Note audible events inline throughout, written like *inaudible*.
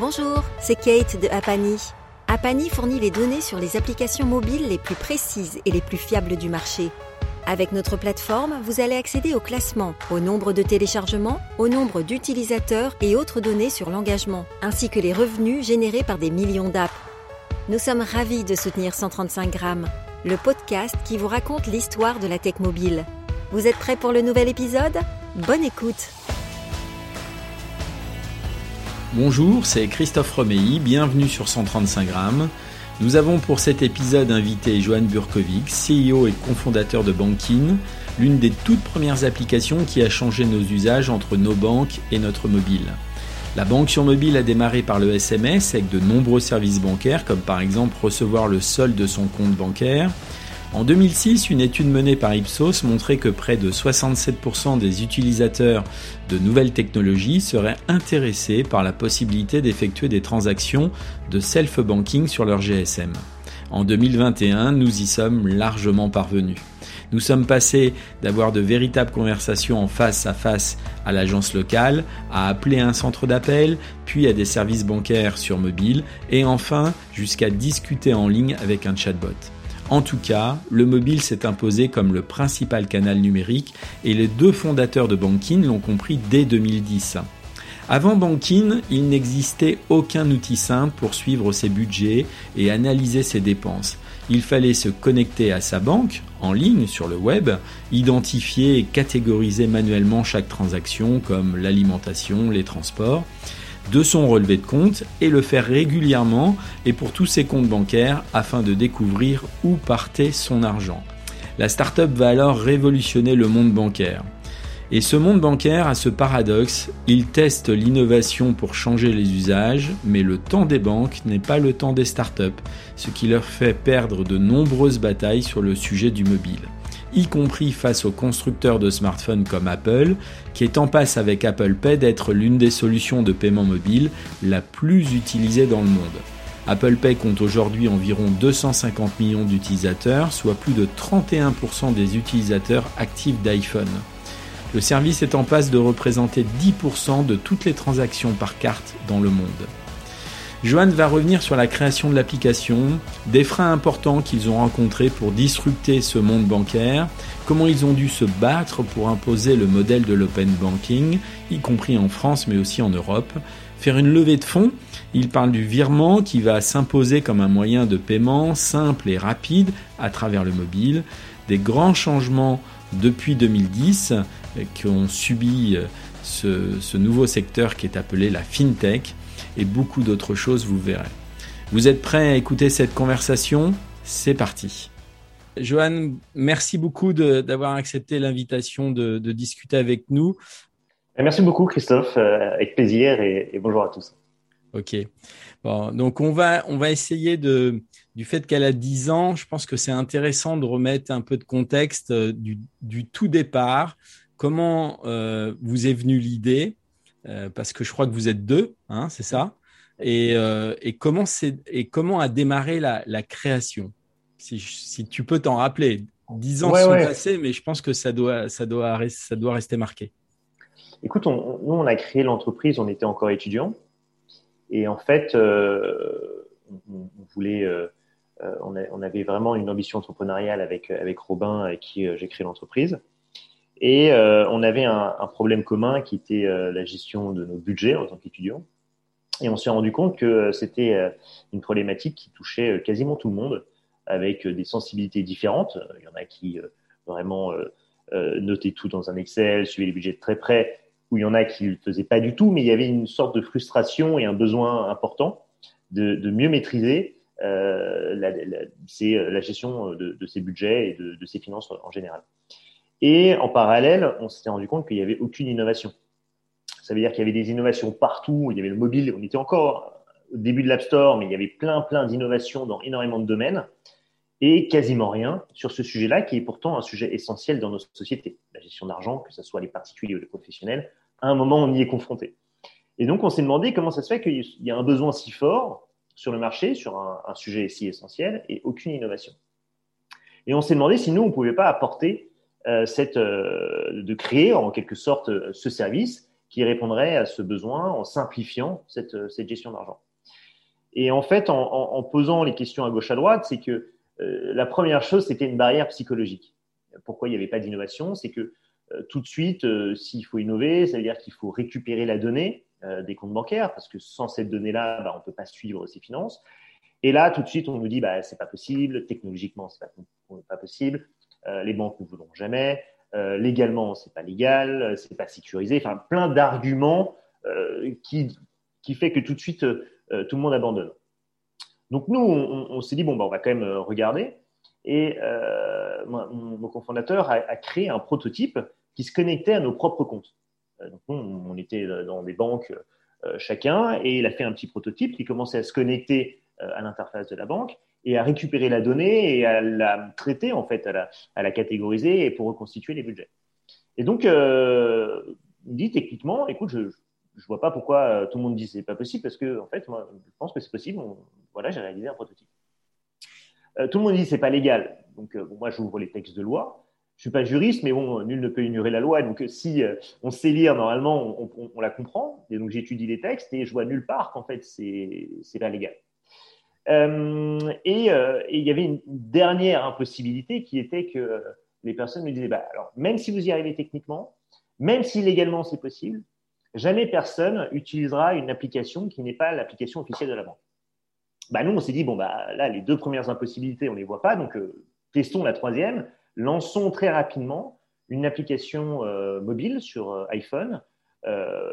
Bonjour, c'est Kate de Apani. Apani fournit les données sur les applications mobiles les plus précises et les plus fiables du marché. Avec notre plateforme, vous allez accéder au classement, au nombre de téléchargements, au nombre d'utilisateurs et autres données sur l'engagement, ainsi que les revenus générés par des millions d'apps. Nous sommes ravis de soutenir 135 grammes, le podcast qui vous raconte l'histoire de la tech mobile. Vous êtes prêts pour le nouvel épisode? Bonne écoute Bonjour, c'est Christophe Romeilly, bienvenue sur 135 grammes. Nous avons pour cet épisode invité Johan Burkovic, CEO et cofondateur de Bankin, l'une des toutes premières applications qui a changé nos usages entre nos banques et notre mobile. La banque sur mobile a démarré par le SMS avec de nombreux services bancaires comme par exemple recevoir le solde de son compte bancaire, en 2006, une étude menée par Ipsos montrait que près de 67% des utilisateurs de nouvelles technologies seraient intéressés par la possibilité d'effectuer des transactions de self-banking sur leur GSM. En 2021, nous y sommes largement parvenus. Nous sommes passés d'avoir de véritables conversations en face à face à l'agence locale, à appeler un centre d'appel, puis à des services bancaires sur mobile, et enfin jusqu'à discuter en ligne avec un chatbot. En tout cas, le mobile s'est imposé comme le principal canal numérique et les deux fondateurs de Bankin l'ont compris dès 2010. Avant Bankin, il n'existait aucun outil simple pour suivre ses budgets et analyser ses dépenses. Il fallait se connecter à sa banque en ligne sur le web, identifier et catégoriser manuellement chaque transaction comme l'alimentation, les transports, de son relevé de compte et le faire régulièrement et pour tous ses comptes bancaires afin de découvrir où partait son argent. La startup va alors révolutionner le monde bancaire. Et ce monde bancaire a ce paradoxe, il teste l'innovation pour changer les usages, mais le temps des banques n'est pas le temps des startups, ce qui leur fait perdre de nombreuses batailles sur le sujet du mobile y compris face aux constructeurs de smartphones comme Apple, qui est en passe avec Apple Pay d'être l'une des solutions de paiement mobile la plus utilisée dans le monde. Apple Pay compte aujourd'hui environ 250 millions d'utilisateurs, soit plus de 31% des utilisateurs actifs d'iPhone. Le service est en passe de représenter 10% de toutes les transactions par carte dans le monde. Johan va revenir sur la création de l'application, des freins importants qu'ils ont rencontrés pour disrupter ce monde bancaire, comment ils ont dû se battre pour imposer le modèle de l'open banking, y compris en France mais aussi en Europe, faire une levée de fonds. Il parle du virement qui va s'imposer comme un moyen de paiement simple et rapide à travers le mobile, des grands changements depuis 2010 qui ont subi ce, ce nouveau secteur qui est appelé la fintech et beaucoup d'autres choses, vous verrez. Vous êtes prêts à écouter cette conversation? C'est parti. Johan, merci beaucoup d'avoir accepté l'invitation de, discuter avec nous. Merci beaucoup Christophe, euh, avec plaisir et, bonjour à tous. Ok. Bon, donc on va, on va essayer de, du fait qu'elle a 10 ans, je pense que c'est intéressant de remettre un peu de contexte euh, du, tout départ. Comment euh, vous est venue l'idée? Euh, parce que je crois que vous êtes deux, hein, c'est ça? Et, euh, et, comment et comment a démarré la, la création? Si, si, tu peux t'en rappeler. Dix ans sont passés, mais je pense que ça doit, ça doit, ça doit rester marqué. Écoute, on, nous, on a créé l'entreprise, on était encore étudiants. Et en fait, euh, on, voulait, euh, on, avait vraiment une ambition entrepreneuriale avec, avec Robin, avec qui j'ai créé l'entreprise. Et euh, on avait un, problème commun qui était euh, la gestion de nos budgets en tant qu'étudiants. Et on s'est rendu compte que euh, c'était une problématique qui touchait quasiment tout le monde, avec des sensibilités différentes. Il y en a qui vraiment notaient tout dans un Excel, suivaient les budgets de très près, ou il y en a qui ne le faisaient pas du tout, mais il y avait une sorte de frustration et un besoin important de, mieux maîtriser la, gestion de, de, ces budgets et de, de ses finances en général. Et en parallèle, on s'était rendu compte qu'il n'y avait aucune innovation. Ça veut dire qu'il y avait des innovations partout. Il y avait le mobile. On était encore au début de l'App Store, mais il y avait plein, plein d'innovations dans énormément de domaines et quasiment rien sur ce sujet-là, qui est pourtant un sujet essentiel dans nos sociétés. La gestion d'argent, que ce soit les particuliers ou les professionnels, à un moment, on y est confronté. Et donc, on s'est demandé comment ça se fait qu'il y a un besoin si fort sur le marché, sur un, sujet si essentiel, et aucune innovation. Et on s'est demandé si nous, on ne pouvait pas apporter cette, euh, de créer en quelque sorte ce service qui répondrait à ce besoin en simplifiant cette, gestion d'argent. Et en fait, en, posant les questions à gauche à droite, c'est que la première chose, c'était une barrière psychologique. Pourquoi il n'y avait pas d'innovation? C'est que tout de suite, s'il faut innover, ça veut dire qu'il faut récupérer la donnée des comptes bancaires, parce que sans cette donnée-là, bah, on ne peut pas suivre ses finances. Et là, tout de suite, on nous dit, bah, c'est pas possible, technologiquement, c'est pas, pas possible, euh, les banques ne voudront jamais, euh, légalement, c'est pas légal, euh, c'est pas sécurisé, enfin, plein d'arguments euh, qui, qui fait que tout de suite, tout le monde abandonne. Donc, nous, on, s'est dit, bon, bah, on va quand même regarder. Et mon, cofondateur a, créé un prototype qui se connectait à nos propres comptes. donc, nous, on était dans des banques chacun, et il a fait un petit prototype qui commençait à se connecter euh, à l'interface de la banque et à récupérer la donnée et à la traiter, en fait, à la, à la catégoriser et pour reconstituer les budgets. Et donc, euh, il dit techniquement, écoute, je ne vois pas pourquoi euh, tout le monde dit c'est pas possible parce que, en fait, moi, je pense que c'est possible. voilà, j'ai réalisé un prototype. tout le monde dit c'est pas légal. Donc, moi, j'ouvre les textes de loi. Je suis pas juriste, mais bon, nul ne peut ignorer la loi. Donc, si on sait lire, normalement, on, on la comprend. Et donc, j'étudie les textes et je vois nulle part qu'en fait, c'est pas légal. Euh, euh, et, il y avait une dernière impossibilité qui était que les personnes me disaient, bah, alors, même si vous y arrivez techniquement, même si légalement c'est possible, jamais personne utilisera une application qui n'est pas l'application officielle de la banque. Bah, nous, on s'est dit, bon, bah, là, les deux premières impossibilités, on ne les voit pas, donc euh, testons la troisième, lançons très rapidement une application mobile sur iPhone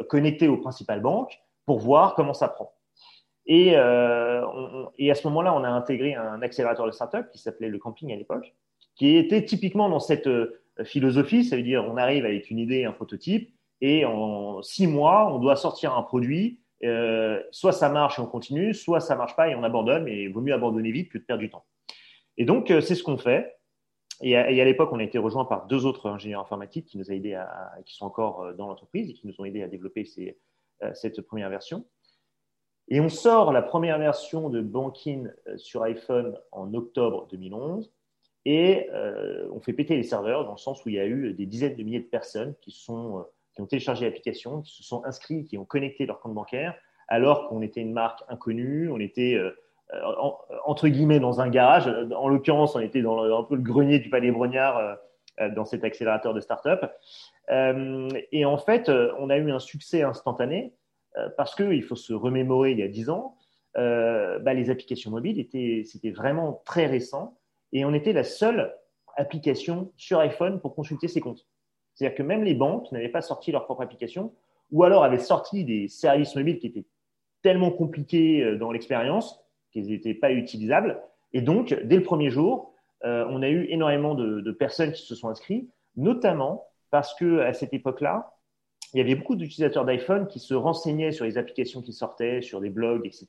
connectée aux principales banques pour voir comment ça prend. Et, euh, et à ce moment-là, on a intégré un accélérateur de start-up qui s'appelait le camping à l'époque, qui était typiquement dans cette euh, philosophie. Ça veut dire, on arrive avec une idée, un prototype, et en six mois, on doit sortir un produit. Euh, soit ça marche et on continue, soit ça marche pas et on abandonne, mais il vaut mieux abandonner vite que de perdre du temps. Et donc, c'est ce qu'on fait. Et à, l'époque, on a été rejoint par deux autres ingénieurs informatiques qui nous à, qui sont encore dans l'entreprise et qui nous ont aidé à développer cette première version. Et on sort la première version de Banking euh, sur iPhone en octobre 2011 et euh, on fait péter les serveurs dans le sens où il y a eu des dizaines de milliers de personnes qui, euh, ont téléchargé l'application, qui se sont inscrits, qui ont connecté leur compte bancaire, alors qu'on était une marque inconnue, on était entre guillemets dans un garage. En l'occurrence, on était dans un peu le grenier du Palais Brognard dans cet accélérateur de start-up. et en fait, on a eu un succès instantané parce qu'il faut se remémorer il y a 10 ans, euh, bah, les applications mobiles, étaient, c'était vraiment très récent et on était la seule application sur iPhone pour consulter ses comptes. C'est-à-dire que même les banques n'avaient pas sorti leur propre application ou alors avaient sorti des services mobiles qui étaient tellement compliqués euh, dans l'expérience qu'ils n'étaient pas utilisables. Et donc, dès le premier jour, on a eu énormément de, de, personnes qui se sont inscrites, notamment parce que à cette époque-là, il y avait beaucoup d'utilisateurs d'iPhone qui se renseignaient sur les applications qui sortaient, sur des blogs, etc.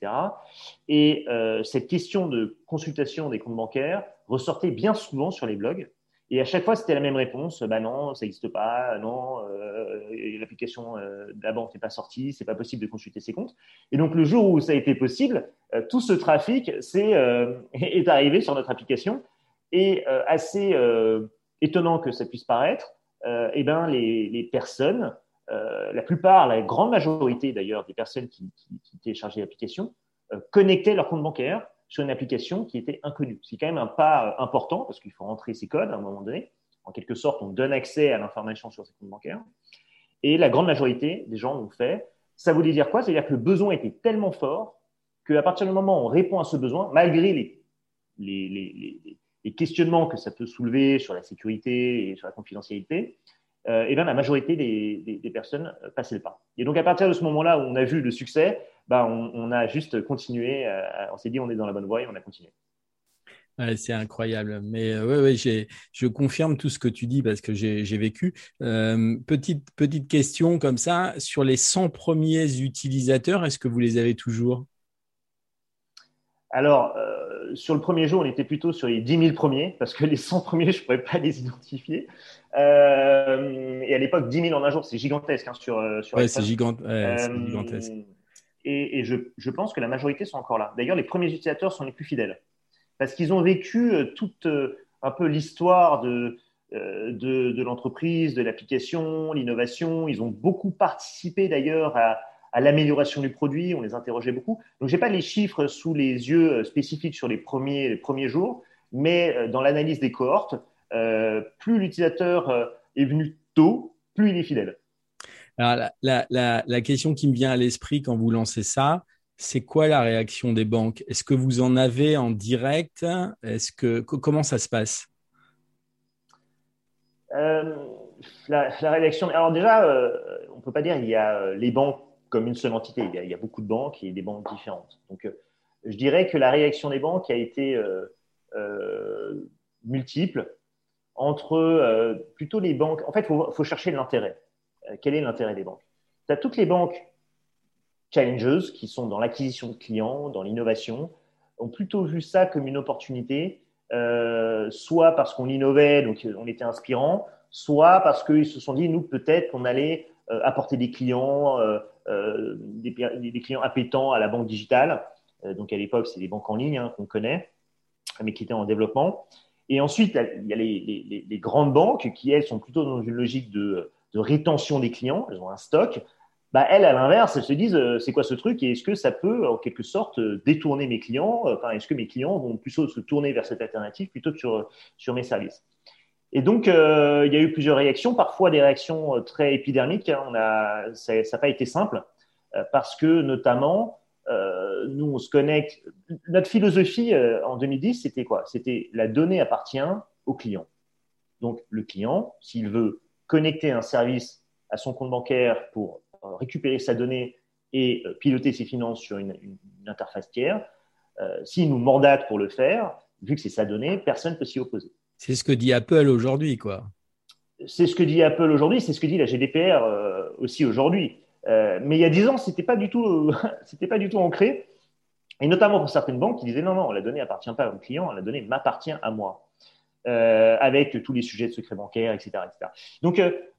Et euh, cette question de consultation des comptes bancaires ressortait bien souvent sur les blogs. Et à chaque fois, c'était la même réponse. Bah non, ça n'existe pas. Non, euh, l'application euh, de la banque n'est pas sortie. C'est pas possible de consulter ses comptes. Et donc, le jour où ça a été possible, tout ce trafic est, *laughs* est arrivé sur notre application. Et assez étonnant que ça puisse paraître, eh ben, les personnes euh, la plupart, la grande majorité d'ailleurs des personnes qui, téléchargeaient l'application euh, connectaient leur compte bancaire sur une application qui était inconnue. C'est quand même un pas euh, important parce qu'il faut rentrer ses codes à un moment donné. En quelque sorte, on donne accès à l'information sur ses comptes bancaires. Et la grande majorité des gens l'ont fait. Ça voulait dire quoi? Ça veut dire que le besoin était tellement fort qu'à partir du moment où on répond à ce besoin, malgré les questionnements que ça peut soulever sur la sécurité et sur la confidentialité, euh, et bien la majorité des, personnes euh, passaient le pas. Et donc à partir de ce moment-là où on a vu le succès, bah, on, a juste continué, euh, on s'est dit on est dans la bonne voie et on a continué. c'est incroyable. Mais ouais, ouais, je confirme tout ce que tu dis parce que j'ai vécu. petite, petite question comme ça, sur les 100 premiers utilisateurs, est-ce que vous les avez toujours? Alors, sur le premier jour, on était plutôt sur les 10 000 premiers, parce que les 100 premiers, je ne pourrais pas les identifier. Euh, et à l'époque, 10 000 en un jour, c'est gigantesque hein, sur, euh, sur ouais, c'est euh, gigantesque. Et, je, pense que la majorité sont encore là. D'ailleurs, les premiers utilisateurs sont les plus fidèles, parce qu'ils ont vécu toute un peu l'histoire de, de, l'entreprise, de l'application, l'innovation. Ils ont beaucoup participé d'ailleurs à, l'amélioration du produit. On les interrogeait beaucoup. Donc, je n'ai pas les chiffres sous les yeux spécifiques sur les premiers, les premiers jours, mais dans l'analyse des cohortes, plus l'utilisateur est venu tôt, plus il est fidèle. Alors, la, question qui me vient à l'esprit quand vous lancez ça, c'est quoi la réaction des banques? Est-ce que vous en avez en direct? Est-ce que comment ça se passe? Euh, la, réaction. Alors déjà, euh, on peut pas dire il y a euh, les banques comme une seule entité. Il y a, il y a beaucoup de banques et des banques différentes. Donc, je dirais que la réaction des banques a été multiple entre plutôt les banques. En fait, il faut, chercher l'intérêt. quel est l'intérêt des banques? Toutes les banques challengers qui sont dans l'acquisition de clients, dans l'innovation, ont plutôt vu ça comme une opportunité, euh, soit parce qu'on innovait, donc on était inspirant, soit parce qu'ils se sont dit, nous, peut-être qu'on allait euh, apporter des clients, euh, des, clients appétants à la banque digitale. donc à l'époque, c'est des banques en ligne hein, qu'on connaît, mais qui étaient en développement. Et ensuite, il y a les, grandes banques qui, elles, sont plutôt dans une logique de, rétention des clients. Elles ont un stock. Bah, elles, à l'inverse, elles se disent euh, c'est quoi ce truc et est-ce que ça peut en quelque sorte euh, détourner mes clients? Enfin, Est-ce que mes clients vont plutôt se tourner vers cette alternative plutôt que sur, sur mes services? Et donc, euh, il y a eu plusieurs réactions, parfois des réactions très épidermiques. Hein. On a, ça n'a pas été simple parce que notamment, nous, on se connecte. Notre philosophie en 2010, c'était quoi? C'était la donnée appartient au client. Donc, le client, s'il veut connecter un service à son compte bancaire pour euh, récupérer sa donnée et euh, piloter ses finances sur une, interface tiers. Euh, s'il nous mandate pour le faire, vu que c'est sa donnée, personne ne peut s'y opposer. C'est ce que dit Apple aujourd'hui, quoi. C'est ce que dit Apple aujourd'hui, c'est ce que dit la GDPR aussi aujourd'hui. Mais il y a dix ans, c'était pas *laughs* pas du tout ancré, et notamment pour certaines banques qui disaient non, non, la donnée appartient pas au client, la donnée m'appartient à moi, avec tous les sujets de secret bancaire, etc., etc. Donc,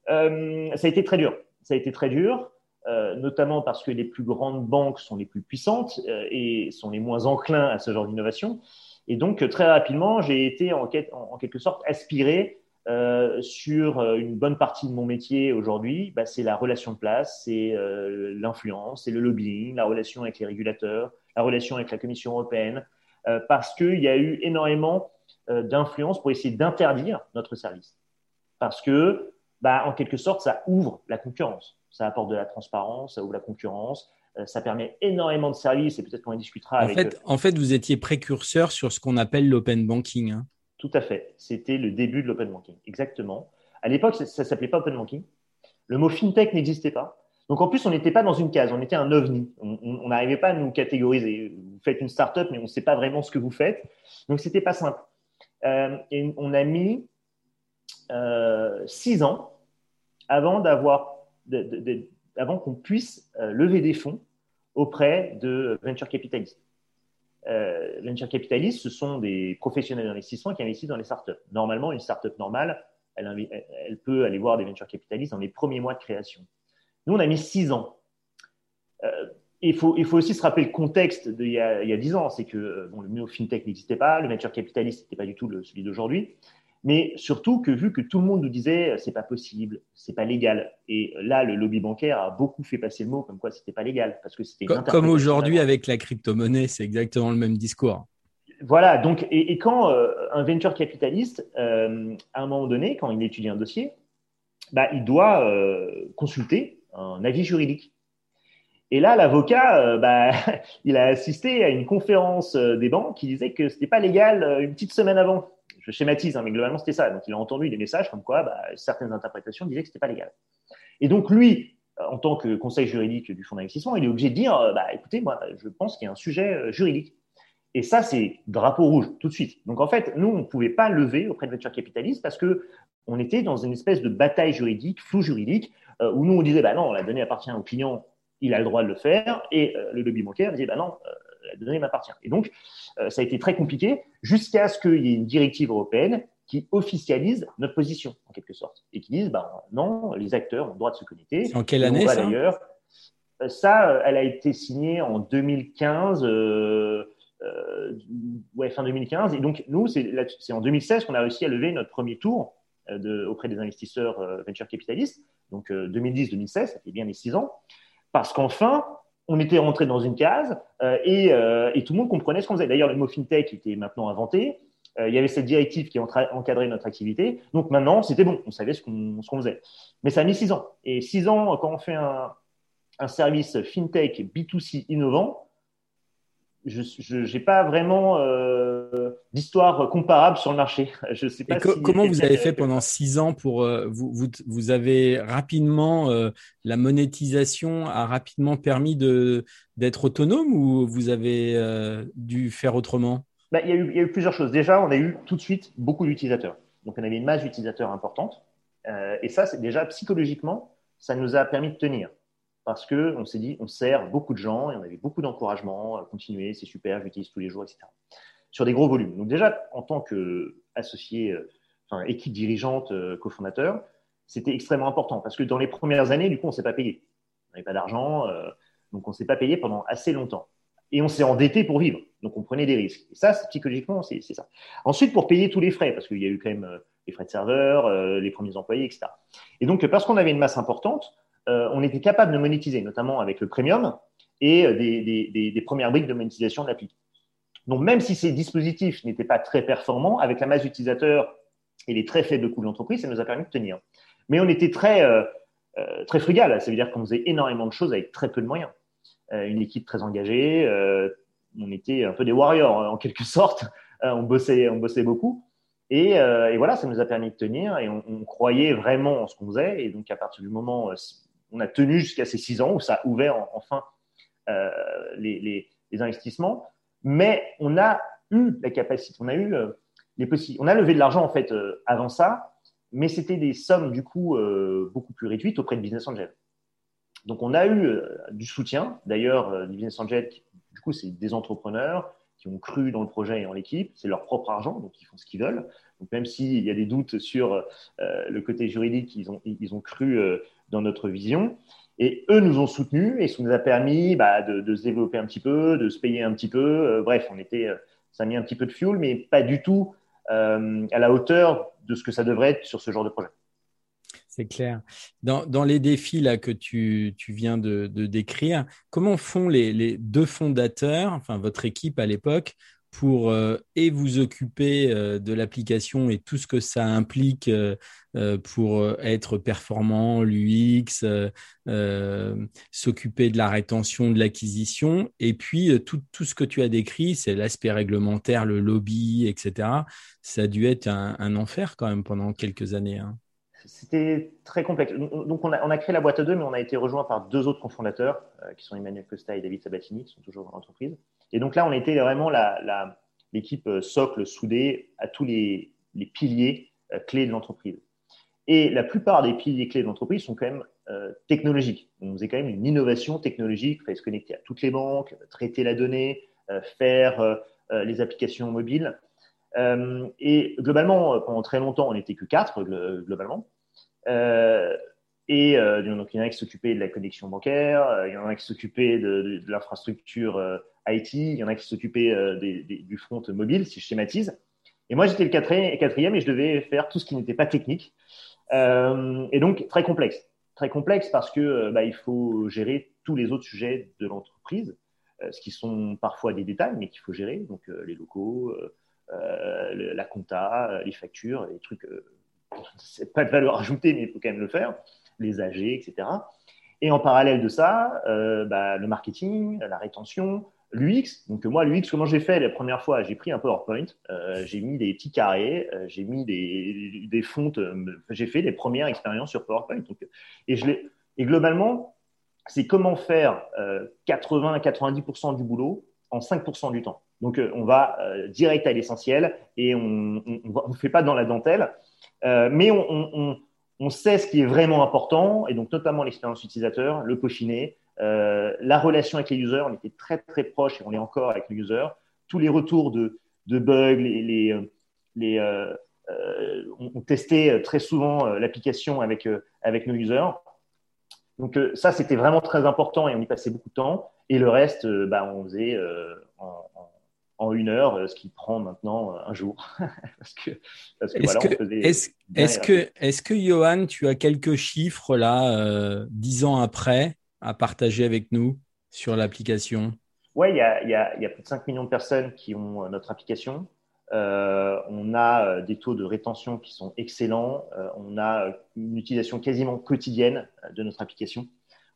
ça a été très dur. Ça a été très dur. Euh, notamment parce que les plus grandes banques sont les plus puissantes euh, et sont les moins enclins à ce genre d'innovation. Et donc, très rapidement, j'ai été en, quelque sorte aspiré euh, sur une bonne partie de mon métier aujourd'hui. Bah, c'est la relation de place, c'est l'influence, c'est le lobbying, la relation avec les régulateurs, la relation avec la Commission européenne, parce qu'il y a eu énormément d'influence pour essayer d'interdire notre service. Parce que, bah, en quelque sorte, ça ouvre la concurrence ça apporte de la transparence, ça ouvre la concurrence, euh, ça permet énormément de services et peut-être qu'on en discutera. En, avec fait, en fait, vous étiez précurseur sur ce qu'on appelle l'open banking. Hein. Tout à fait. C'était le début de l'open banking, exactement. À l'époque, ça ne s'appelait pas open banking. Le mot fintech n'existait pas. Donc en plus, on n'était pas dans une case, on était un ovni. On n'arrivait pas à nous catégoriser. Vous faites une startup, mais on ne sait pas vraiment ce que vous faites. Donc c'était pas simple. Euh, et on a mis euh, six ans avant avant qu'on puisse euh, lever des fonds auprès de venture capitalistes. Euh, venture capitalistes, ce sont des professionnels d'investissement qui investissent dans les startups. Normalement, une startup normale, elle, peut aller voir des venture capitalistes dans les premiers mois de création. Nous, on a mis six ans. Euh, il, faut, aussi se rappeler le contexte d'il y, a, dix ans. C'est que bon, le mot fintech n'existait pas, le venture capitaliste n'était pas du tout le, celui d'aujourd'hui mais surtout que vu que tout le monde nous disait c'est pas possible, c'est pas légal, et là le lobby bancaire a beaucoup fait passer le mot comme quoi c'était pas légal parce que c'était comme, comme aujourd'hui avec la crypto-monnaie, c'est exactement le même discours. Voilà, donc et, quand euh, un venture capitaliste, euh, à un moment donné, quand il étudie un dossier, bah, il doit euh, consulter un avis juridique. Et là, l'avocat, bah, *laughs* il a assisté à une conférence des banques qui disait que c'était pas légal une petite semaine avant je schématise, hein, mais globalement, c'était ça. Donc, il a entendu des messages comme quoi bah, certaines interprétations disaient que ce n'était pas légal. Et donc, lui, euh, en tant que conseil juridique du fonds d'investissement, il est obligé de dire euh, bah, écoutez, moi, je pense qu'il y a un sujet euh, juridique. Et ça, c'est drapeau rouge tout de suite. Donc, en fait, nous, on ne pouvait pas lever auprès de venture capitalistes parce que on était dans une espèce de bataille juridique, flou juridique, où nous, on disait bah non, la donnée appartient au client, il a le droit de le faire, et le lobby bancaire disait bah non, la donnée m'appartient. Et donc, euh, ça a été très compliqué jusqu'à ce qu'il y ait une directive européenne qui officialise notre position, en quelque sorte, et qui dise, bah, non, les acteurs ont le droit de se connecter. En quelle année, ça d'ailleurs euh, Ça, euh, elle a été signée en 2015, euh, ouais, fin 2015. Et donc, nous, c'est en 2016 qu'on a réussi à lever notre premier tour de, auprès des investisseurs venture capitalistes. Donc 2010-2016, ça fait bien les six ans. Parce qu'enfin, on était rentré dans une case et, et, tout le monde comprenait ce qu'on faisait. D'ailleurs, le mot fintech était maintenant inventé. il y avait cette directive qui encadrait notre activité. Donc maintenant, c'était bon, on savait ce qu'on faisait. Mais ça a mis six ans. Et six ans, quand on fait un, un service fintech B2C innovant, je n'ai pas vraiment euh, d'histoire comparable sur le marché. *laughs* Je sais pas comment vous avez fait pendant six ans pour euh, vous, vous, vous, avez rapidement euh, la monétisation a rapidement permis de d'être autonome ou vous avez dû faire autrement? Bah, il, y a eu, il, y a eu, plusieurs choses. Déjà, on a eu tout de suite beaucoup d'utilisateurs. Donc, on avait une masse d'utilisateurs importante. et ça, c'est déjà psychologiquement, ça nous a permis de tenir parce qu'on s'est dit, on sert beaucoup de gens et on avait beaucoup d'encouragement, à continuer, c'est super, j'utilise tous les jours, etc. Sur des gros volumes. Donc déjà, en tant qu'associé, euh, enfin, équipe dirigeante, euh, cofondateur, c'était extrêmement important parce que dans les premières années, du coup, on ne s'est pas payé. On n'avait pas d'argent, euh, donc on ne s'est pas payé pendant assez longtemps. Et on s'est endetté pour vivre, donc on prenait des risques. Et ça, psychologiquement, c'est ça. Ensuite, pour payer tous les frais, parce qu'il y a eu quand même les frais de serveur, les premiers employés, etc. Et donc, parce qu'on avait une masse importante, on était capable de monétiser, notamment avec le premium et euh, des, premières briques de monétisation de l'appli. Donc, même si ces dispositifs n'étaient pas très performants, avec la masse d'utilisateurs et les très faibles coûts de l'entreprise, ça nous a permis de tenir. Mais on était très, euh, très frugal, ça veut dire qu'on faisait énormément de choses avec très peu de moyens. une équipe très engagée, on était un peu des warriors en quelque sorte, *laughs* on, bossait, on bossait beaucoup. Et, voilà, ça nous a permis de tenir et on, on croyait vraiment en ce qu'on faisait. Et donc, à partir du moment on a tenu jusqu'à ces six ans où ça a ouvert enfin euh, les, investissements. Mais on a eu la capacité, on a eu euh, les possibilités. On a levé de l'argent en fait euh, avant ça, mais c'était des sommes du coup beaucoup plus réduites auprès de Business Angel. Donc on a eu du soutien. D'ailleurs, Business Angel, du coup, c'est des entrepreneurs qui ont cru dans le projet et en l'équipe. C'est leur propre argent, donc ils font ce qu'ils veulent. Donc même s'il y a des doutes sur le côté juridique, ils ont, ils ont cru dans notre vision. Et eux nous ont soutenus et ça nous a permis bah, de, se développer un petit peu, de se payer un petit peu. Euh, bref, on était, euh, ça a mis un petit peu de fuel, mais pas du tout euh, à la hauteur de ce que ça devrait être sur ce genre de projet. C'est clair. Dans, les défis là, que tu, viens de, décrire, comment font les, deux fondateurs, enfin votre équipe à l'époque, pour euh, et vous occuper euh, de l'application et tout ce que ça implique euh, pour être performant, l'UX, s'occuper de la rétention, de l'acquisition, et puis tout, tout, ce que tu as décrit, c'est l'aspect réglementaire, le lobby, etc. Ça a dû être un, enfer quand même pendant quelques années. Hein. C'était très complexe. Donc, on a, créé la boîte à deux, mais on a été rejoint par deux autres cofondateurs, qui sont Emmanuel Costa et David Sabatini, qui sont toujours dans l'entreprise. Et donc là, on était vraiment l'équipe euh, socle soudée à tous les, piliers euh, clés de l'entreprise. Et la plupart des piliers clés de l'entreprise sont quand même euh, technologiques. On faisait quand même une innovation technologique, fallait se connecter à toutes les banques, traiter la donnée, faire les applications mobiles. et globalement, pendant très longtemps, on n'était que quatre, globalement. Et donc, il y en a qui s'occupaient de la connexion bancaire, il y en a qui s'occupaient de, l'infrastructure IT, il y en a qui s'occupaient euh, du front mobile, si je schématise. Et moi, j'étais le quatrième et je devais faire tout ce qui n'était pas technique. Euh, et donc, très complexe. Très complexe parce que euh, bah, il faut gérer tous les autres sujets de l'entreprise, ce qui sont parfois des détails, mais qu'il faut gérer. Donc, les locaux, la compta, les factures, les trucs, c'est pas de valeur ajoutée, mais il faut quand même le faire. Les AG, etc. Et en parallèle de ça, bah, le marketing, la rétention, L'UX, donc moi, l'UX, comment j'ai fait la première fois? J'ai pris un PowerPoint, euh, j'ai mis des petits carrés, euh, j'ai mis des, des fontes, euh, j'ai fait les premières expériences sur PowerPoint. Donc, et, je et globalement, c'est comment faire 80-90% du boulot en 5% du temps. Donc, on va direct à l'essentiel et on ne fait pas dans la dentelle, mais on, sait ce qui est vraiment important, et donc notamment l'expérience utilisateur, le peaufiner, euh, la relation avec les users, on était très très proche et on est encore avec les users. Tous les retours de, bugs, euh, euh, on, testait très souvent l'application avec, avec nos users. Donc ça, c'était vraiment très important et on y passait beaucoup de temps. Et le reste, bah, on faisait en, en une heure, ce qui prend maintenant un jour. *laughs* parce que, est-ce que, est-ce que, Johan, tu as quelques chiffres là, dix ans après, à partager avec nous sur l'application? Oui, il y a, y, a, y a, plus de 5 millions de personnes qui ont notre application. Euh, on a euh, des taux de rétention qui sont excellents. Euh, on a une utilisation quasiment quotidienne de notre application.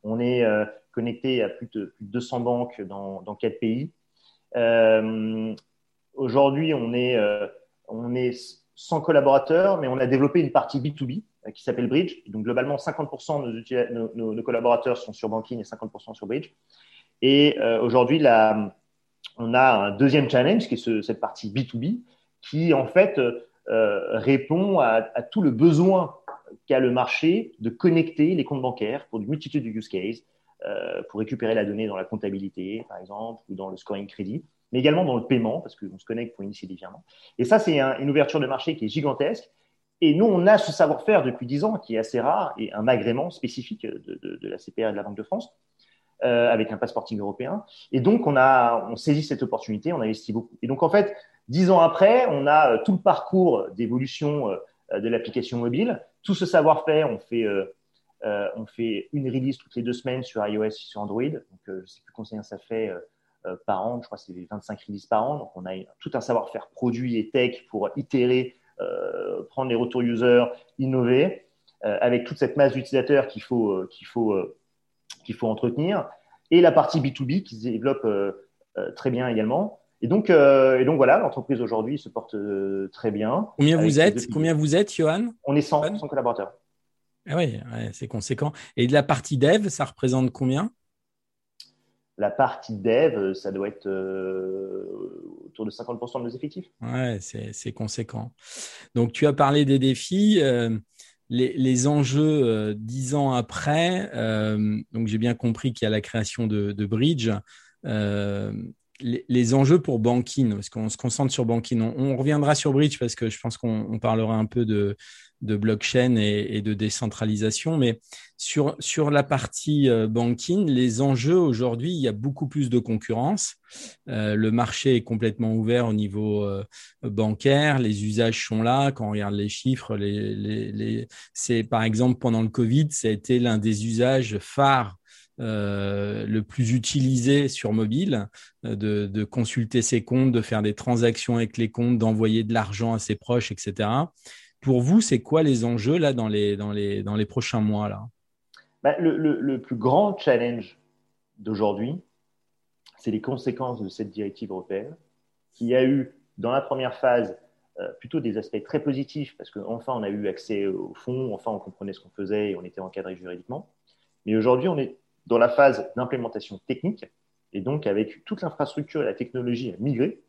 On est connecté à plus de, 200 banques dans, dans 4 pays. Aujourd'hui, on est, on est 100 collaborateurs, mais on a développé une partie B2B qui s'appelle Bridge. Donc, globalement, 50% de nos, collaborateurs sont sur Banking et 50% sur Bridge. Et aujourd'hui, on a un deuxième challenge qui est cette partie B2B qui en fait euh, répond à, tout le besoin qu'a le marché de connecter les comptes bancaires pour une multitude de use cases, euh, pour récupérer la donnée dans la comptabilité par exemple ou dans le scoring crédit, mais également dans le paiement parce qu'on se connecte pour initier des virements. Et ça c'est une ouverture de marché qui est gigantesque. Et nous, on a ce savoir-faire depuis 10 ans qui est assez rare et un agrément spécifique de, la CPR et de la Banque de France. Euh, avec un passeporting européen. Et donc, on a, on saisit cette opportunité, on investit beaucoup. Et donc, en fait, dix ans après, on a euh, tout le parcours d'évolution euh, de l'application mobile, tout ce savoir-faire. On fait, on fait une release toutes les deux semaines sur iOS et sur Android. Donc, je ne sais plus combien ça fait par an. Je crois que c'est 25 releases par an. Donc, on a tout un savoir-faire produit et tech pour itérer, prendre les retours users, innover, avec toute cette masse d'utilisateurs qu'il faut, qu'il faut qu'il faut entretenir, et la partie B2B qui se développe euh, euh, très bien également. Et donc, euh, et donc voilà, l'entreprise aujourd'hui se porte très bien. Combien vous êtes? Combien vous êtes, Johan? On est 100, 100 collaborateurs. Ah oui, c'est conséquent. Et de la partie dev, ça représente combien? La partie dev, ça doit être autour de 50% de nos effectifs. Ouais, c'est conséquent. Donc, tu as parlé des défis les, enjeux euh, dix ans après, euh, donc j'ai bien compris qu'il y a la création de, Bridge. Euh, les, enjeux pour Banking, parce qu'on se concentre sur Banking, on, reviendra sur Bridge parce que je pense qu'on parlera un peu de, de blockchain et, de décentralisation. Mais sur, sur la partie euh, banking, les enjeux aujourd'hui, il y a beaucoup plus de concurrence. Euh, le marché est complètement ouvert au niveau euh, bancaire. Les usages sont là. Quand on regarde les chiffres, les, les, c'est par exemple pendant le Covid, ça a été l'un des usages phares le plus utilisé sur mobile, de, de, consulter ses comptes, de faire des transactions avec les comptes, d'envoyer de l'argent à ses proches, etc. Pour vous, c'est quoi les enjeux là dans les, dans les, dans les prochains mois là? Bah, le, plus grand challenge d'aujourd'hui, c'est les conséquences de cette directive européenne qui a eu dans la première phase euh, plutôt des aspects très positifs parce qu'enfin on a eu accès au fond, enfin on comprenait ce qu'on faisait et on était encadré juridiquement. Mais aujourd'hui, on est dans la phase d'implémentation technique et donc avec toute l'infrastructure et la technologie à migrer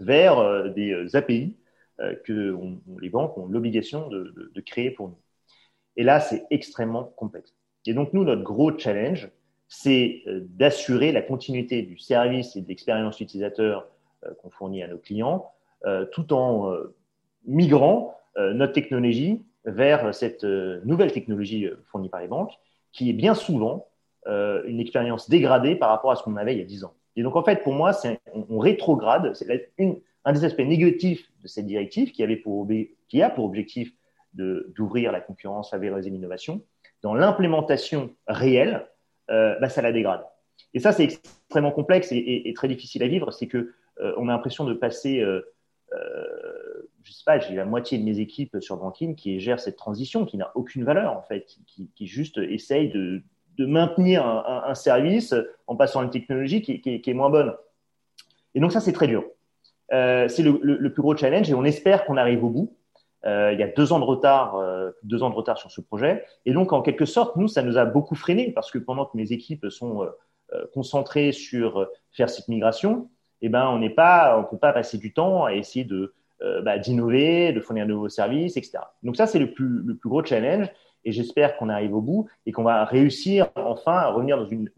vers euh, des euh, API euh, que les banques ont l'obligation de, créer pour nous. Et là, c'est extrêmement complexe. Et donc, nous, notre gros challenge, c'est euh, d'assurer la continuité du service et de l'expérience utilisateur euh, qu'on fournit à nos clients, tout en migrant notre technologie vers cette nouvelle technologie fournie par les banques, qui est bien souvent une expérience dégradée par rapport à ce qu'on avait il y a 10 ans. Et donc, en fait, pour moi, on, on rétrograde. C'est une, un des aspects négatifs de cette directive qui, avait pour, a pour objectif d'ouvrir la concurrence, favoriser l'innovation, dans l'implémentation réelle, euh, bah, ça la dégrade. Et ça, c'est extrêmement complexe et, très difficile à vivre. C'est que euh, on a l'impression de passer, euh, euh, je sais pas, j'ai la moitié de mes équipes sur Banking qui gèrent cette transition, qui n'a aucune valeur en fait, qui, juste essaye de, maintenir un, service en passant à une technologie qui, est moins bonne. Et donc ça, c'est très dur. Euh, c'est le, plus gros challenge et on espère qu'on arrive au bout. Euh, il y a deux ans de retard, euh, deux ans de retard sur ce projet. Et donc, en quelque sorte, nous, ça nous a beaucoup freiné parce que pendant que mes équipes sont concentrées sur faire cette migration, eh ben, on n'est pas, on peut pas passer du temps à essayer de bah, d'innover, de fournir de nouveaux services, etc. Donc ça, c'est le plus, gros challenge. Et j'espère qu'on arrive au bout et qu'on va réussir enfin à revenir dans une,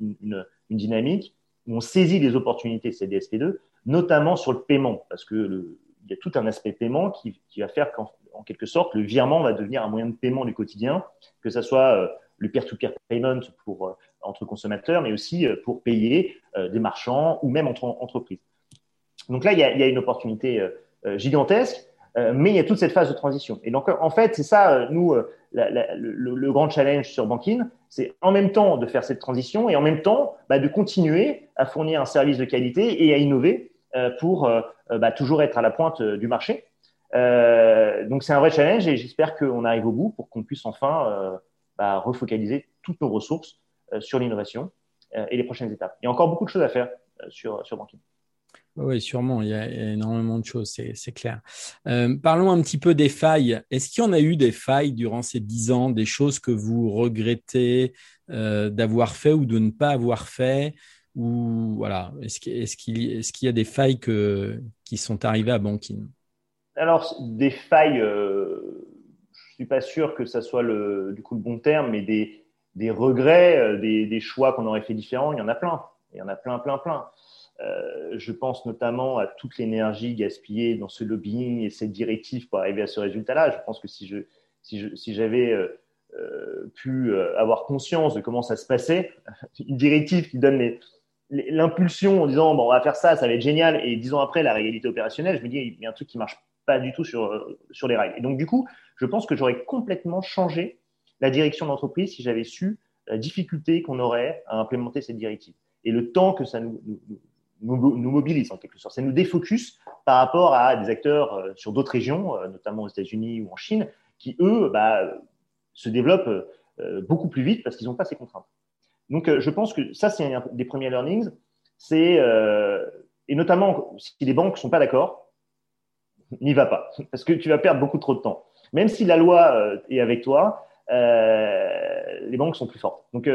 dynamique où on saisit les opportunités de CDSP2 notamment sur le paiement, parce que il y a tout un aspect paiement qui, va faire qu'en en quelque sorte, le virement va devenir un moyen de paiement du quotidien, que ce soit euh, le peer-to-peer payment pour, euh, entre consommateurs, mais aussi euh, pour payer des marchands ou même entre entreprises. Donc là, il y a, une opportunité gigantesque, mais il y a toute cette phase de transition. Et donc, en fait, c'est ça, nous, le, grand challenge sur Banking, c'est en même temps de faire cette transition et en même temps bah, de continuer à fournir un service de qualité et à innover pour bah, toujours être à la pointe du marché. donc c'est un vrai challenge et j'espère qu'on arrive au bout pour qu'on puisse enfin bah, refocaliser toutes nos ressources sur l'innovation et les prochaines étapes. Il y a encore beaucoup de choses à faire sur, sur Banking. Oui, sûrement, il y, a, énormément de choses, c'est clair. Euh, parlons un petit peu des failles. Est-ce qu'il y en a eu des failles durant ces dix ans, des choses que vous regrettez euh, d'avoir fait ou de ne pas avoir fait? Ou voilà, est-ce qu'il y a des failles qui sont arrivées à Bankin? Alors, des failles, euh, je ne suis pas sûr que ça soit le, du coup le bon terme, mais des, regrets, des, des choix qu'on aurait fait différents, il y en a plein. Il y en a plein, plein, plein. Euh, je pense notamment à toute l'énergie gaspillée dans ce lobbying et cette directive pour arriver à ce résultat-là. Je pense que si j'avais euh, euh, pu avoir conscience de comment ça se passait, *laughs* une directive qui donne l'impulsion en disant bon on va faire ça, ça va être génial, et dix ans après la réalité opérationnelle, je me dis il y a un truc qui marche pas du tout sur sur les rails. Et donc du coup, je pense que j'aurais complètement changé la direction d'entreprise si j'avais su la difficulté qu'on aurait à implémenter cette directive et le temps que ça nous, nous, mobilise en quelque sorte. Ça nous défocus par rapport à des acteurs euh, sur d'autres régions, euh, notamment aux États-Unis ou en Chine, qui eux bah, se développent euh, beaucoup plus vite parce qu'ils n'ont pas ces contraintes. Donc, je pense que ça, c'est un des premiers learnings. C'est et notamment si les banques sont pas d'accord, n'y va pas *laughs* parce que tu vas perdre beaucoup trop de temps. Même si la loi est avec toi, les banques sont plus fortes. Donc,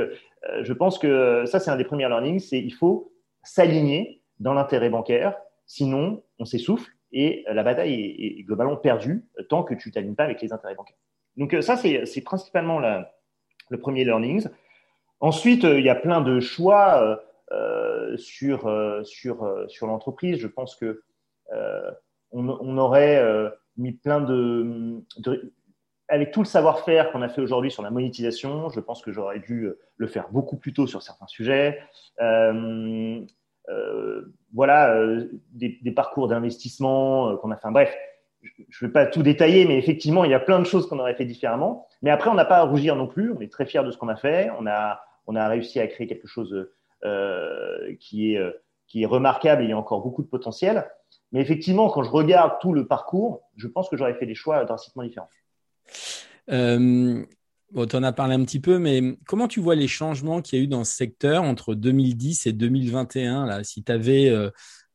je pense que ça, c'est un des premiers learnings. C'est il faut s'aligner dans l'intérêt bancaire, sinon on s'essouffle et la bataille est, globalement perdue tant que tu t'alignes pas avec les intérêts bancaires. Donc euh, ça, c'est principalement le premier learnings. Ensuite, euh, il y a plein de choix euh, sur, sur, sur l'entreprise. Je pense que on, aurait mis plein de, avec tout le savoir-faire qu'on a fait aujourd'hui sur la monétisation, je pense que j'aurais dû le faire beaucoup plus tôt sur certains sujets. Euh, euh, voilà, euh, des, parcours d'investissement qu'on a fait. Bref, je ne vais pas tout détailler, mais effectivement, il y a plein de choses qu'on aurait fait différemment. Mais après, on n'a pas à rougir non plus. On est très fiers de ce qu'on a fait. On a, on a réussi à créer quelque chose qui, est, qui est remarquable et il y a encore beaucoup de potentiel. Mais effectivement, quand je regarde tout le parcours, je pense que j'aurais fait des choix drastiquement différents. Euh, bon, tu en as parlé un petit peu, mais comment tu vois les changements qu'il y a eu dans ce secteur entre 2010 et 2021 là? Si tu avais. Euh,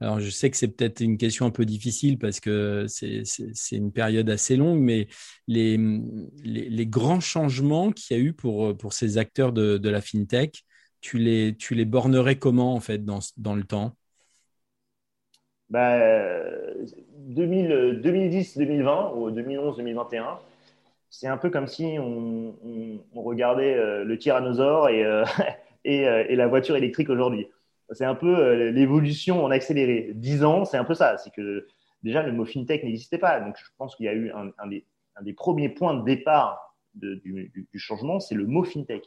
alors, je sais que c'est peut-être une question un peu difficile parce que c'est une période assez longue, mais les, grands changements qu'il y a eu pour, ces acteurs de, la fintech, tu les, tu les bornerais comment en fait dans, dans le temps? Bah, 2010-2020 ou 2011-2021, c'est un peu comme si on, regardait euh, le tyrannosaure euh, *laughs* euh, et, la voiture électrique aujourd'hui. C'est un peu l'évolution en accéléré. Dix ans, c'est un peu ça. C'est que déjà, le mot fintech n'existait pas. Donc, je pense qu'il y a eu un, des, premiers points de départ du, changement, c'est le mot fintech.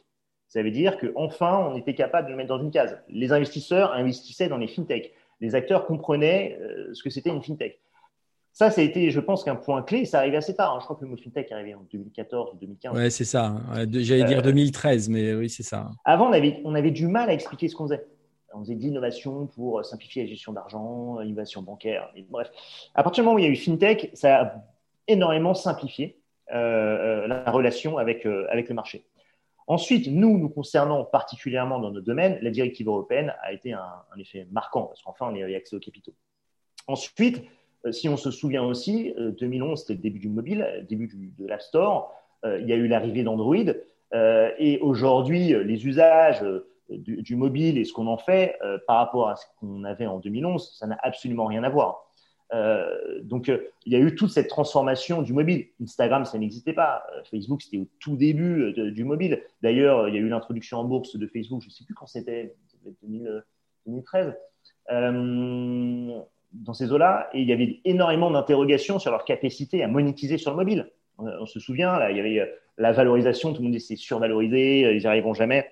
Ça veut dire qu'enfin, on était capable de le mettre dans une case. Les investisseurs investissaient dans les fintech. Les acteurs comprenaient ce que c'était une fintech. Ça, ça a été, je pense, qu'un point clé. Ça arrivait assez tard. Hein. Je crois que le mot fintech est arrivé en 2014 ou 2015. Ouais, c'est ça. J'allais dire 2013, euh, mais oui, c'est ça. Avant, on avait, on avait du mal à expliquer ce qu'on faisait. On faisait de l'innovation pour simplifier la gestion d'argent, l'innovation bancaire. bref, à partir du moment où il y a eu fintech, ça a énormément simplifié euh, euh, la relation avec, avec le marché. Ensuite, nous, nous concernant particulièrement dans notre domaine, la directive européenne a été un, effet marquant parce qu'enfin, on a eu accès aux capitaux. Ensuite, euh, si on se souvient aussi, 2011, euh, c'était le début du mobile, le début de l'App Store. Euh, il y a eu l'arrivée d'Android. et aujourd'hui, les usages du, mobile et ce qu'on en fait par rapport à ce qu'on avait en 2011, ça n'a absolument rien à voir. donc, il y a eu toute cette transformation du mobile. Instagram, ça n'existait pas. Facebook, c'était au tout début du mobile. D'ailleurs, il y a eu l'introduction en bourse de Facebook, je ne sais plus quand c'était, 2013 dans ces eaux-là, et il y avait énormément d'interrogations sur leur capacité à monétiser sur le mobile. On, se souvient, là, il y avait euh, la valorisation, tout le monde disait c'est survalorisé, euh, ils n'y arriveront jamais.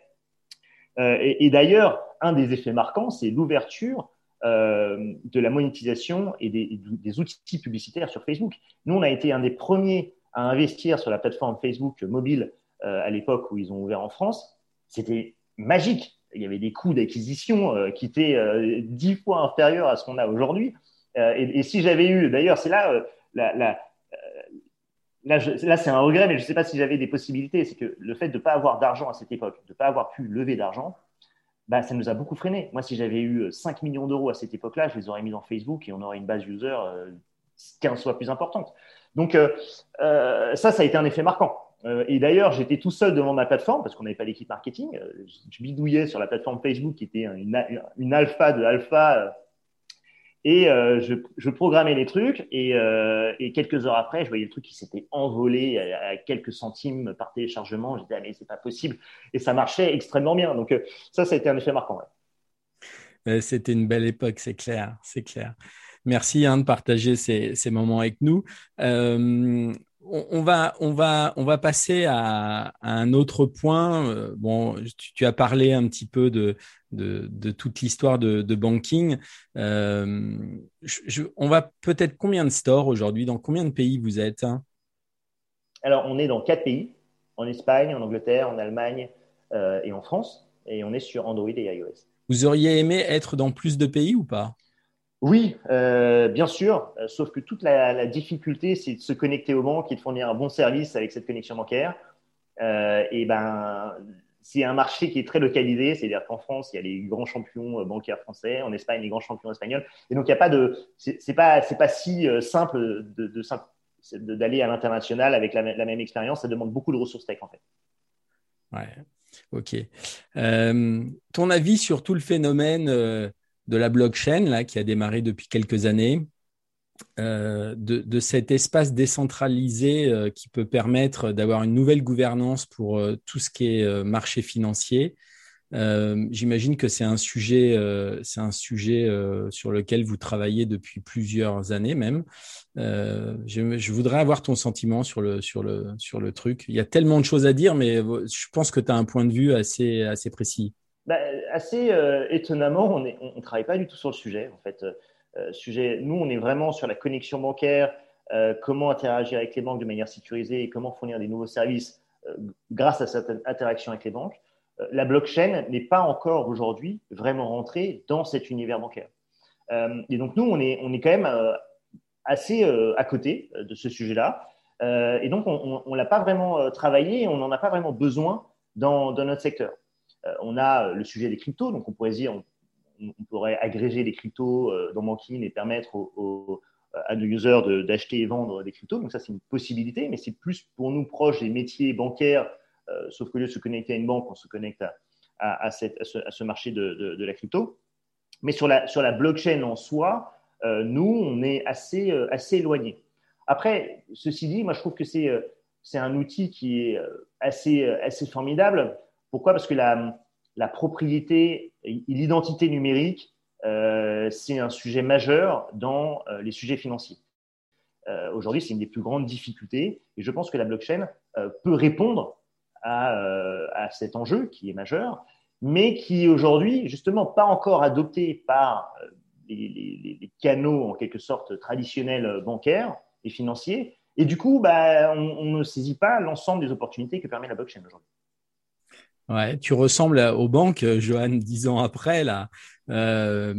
Euh, et, d'ailleurs, un des effets marquants, c'est l'ouverture de la monétisation et des, outils publicitaires sur Facebook. Nous, on a été un des premiers à investir sur la plateforme Facebook mobile à l'époque où ils ont ouvert en France. C'était magique. Il y avait des coûts d'acquisition qui étaient dix fois inférieurs à ce qu'on a aujourd'hui. Et, si j'avais eu, d'ailleurs, c'est là la là, c'est un regret, mais je ne sais pas si j'avais des possibilités. C'est que le fait de ne pas avoir d'argent à cette époque, de ne pas avoir pu lever d'argent, bah, ça nous a beaucoup freiné. Moi, si j'avais eu 5 millions d'euros à cette époque-là, je les aurais mis dans Facebook et on aurait une base user 15 euh, fois plus importante. Donc, euh, euh, ça, ça a été un effet marquant. et d'ailleurs, j'étais tout seul devant ma plateforme parce qu'on n'avait pas d'équipe marketing. Je bidouillais sur la plateforme Facebook qui était une alpha de alpha et euh, je, je, programmais les trucs et, euh, et, quelques heures après, je voyais le truc qui s'était envolé à, quelques centimes par téléchargement. J'étais, ah, mais c'est pas possible. Et ça marchait extrêmement bien. Donc, euh, ça, ça a été un effet marquant. C'était une belle époque, c'est clair, c'est clair. Merci hein, de partager ces, moments avec nous. On, va, on, va, on va passer à, un autre point. Euh, bon, tu, as parlé un petit peu de, de, toute l'histoire de, banking. Euh, on va peut-être combien de stores aujourd'hui? Dans combien de pays vous êtes hein? Alors, on est dans quatre pays en Espagne, en Angleterre, en Allemagne euh, et en France. Et on est sur Android et iOS. Vous auriez aimé être dans plus de pays ou pas? Oui, euh, bien sûr, euh, sauf que toute la, difficulté, c'est de se connecter aux banques et de fournir un bon service avec cette connexion bancaire. Euh, et ben, c'est un marché qui est très localisé, c'est-à-dire qu'en France, il y a les grands champions bancaires français, en Espagne, les grands champions espagnols. Et donc, il n'y a pas de, c'est pas, si simple d'aller à l'international avec la, même expérience. Ça demande beaucoup de ressources tech, en fait. Ouais, ok. ton avis sur tout le phénomène de la blockchain qui a démarré depuis quelques années, euh, de, cet espace décentralisé euh, qui peut permettre d'avoir une nouvelle gouvernance pour euh, tout ce qui est marché financier. J'imagine que c'est un sujet, c'est un sujet sur lequel vous travaillez depuis plusieurs années même. Je, voudrais avoir ton sentiment sur le, sur, le, sur le truc. Il y a tellement de choses à dire, mais je pense que tu as un point de vue assez, assez précis. Bah, assez euh, étonnamment, on ne travaille pas du tout sur le sujet. En fait, euh, sujet, nous, on est vraiment sur la connexion bancaire, euh, comment interagir avec les banques de manière sécurisée et comment fournir des nouveaux services grâce à cette interaction avec les banques. la blockchain n'est pas encore aujourd'hui vraiment rentrée dans cet univers bancaire. et donc, nous, on est, on est quand même assez à côté de ce sujet-là. et donc, on ne l'a pas vraiment travaillé et on n'en a pas vraiment besoin dans notre secteur. Euh, on a le sujet des cryptos, donc on pourrait dire, on, pourrait agréger les cryptos euh, dans Banking et permettre à nos users d'acheter et vendre des cryptos. Donc ça, c'est une possibilité, mais c'est plus pour nous proche des métiers bancaires, euh, sauf que lieu de se connecter à une banque, on se connecte à, ce, marché de, la crypto. Mais sur la, blockchain en soi, nous, on est assez, assez éloigné. Après, ceci dit, moi, je trouve que c'est un outil qui est assez, assez formidable pourquoi? Parce que la, la propriété l'identité numérique, euh, c'est un sujet majeur dans euh, les sujets financiers. Euh, aujourd'hui, c'est une des plus grandes difficultés et je pense que la blockchain peut répondre à, cet enjeu qui est majeur, mais qui aujourd'hui justement pas encore adopté par les, canaux en quelque sorte traditionnels bancaires et financiers. Et du coup, bah, on ne saisit pas l'ensemble des opportunités que permet la blockchain aujourd'hui. Ouais, tu ressembles aux banques, euh, Johan, *laughs* dix ans après là. Euh,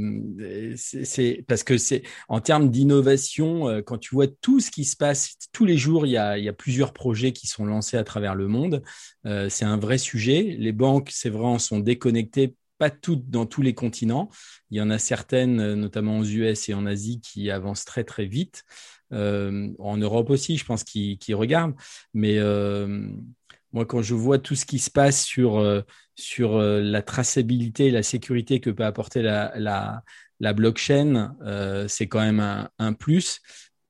c'est parce que c'est en termes d'innovation, euh, quand tu vois tout ce qui se passe tous les jours, il y a, il y a plusieurs projets qui sont lancés à travers le monde. Euh, c'est un vrai sujet. Les banques, c'est vrai, en sont déconnectées, pas toutes dans tous les continents. Il y en a certaines, notamment aux US et en Asie, qui avancent très très vite. Euh, en Europe aussi, je pense qu'ils qui regardent. Mais moi, quand je vois tout ce qui se passe sur, euh, sur euh, la traçabilité et la sécurité que peut apporter la, la, blockchain, euh, c'est quand même un, plus.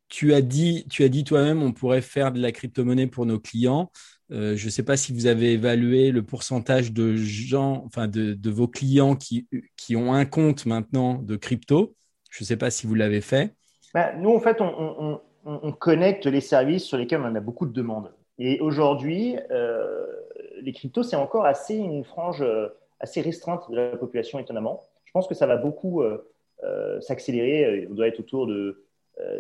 Tu as dit, dit toi-même, on pourrait faire de la crypto-monnaie pour nos clients. je ne sais pas si vous avez évalué le pourcentage de gens, enfin de, de vos clients qui, qui ont un compte maintenant de crypto. Je ne sais pas si vous l'avez fait. Bah, nous, en fait, on, on, connecte les services sur lesquels on a beaucoup de demandes. Et aujourd'hui, euh, les cryptos, c'est encore assez une frange euh, assez restreinte de la population, étonnamment. Je pense que ça va beaucoup, euh, s'accélérer. On doit être autour de,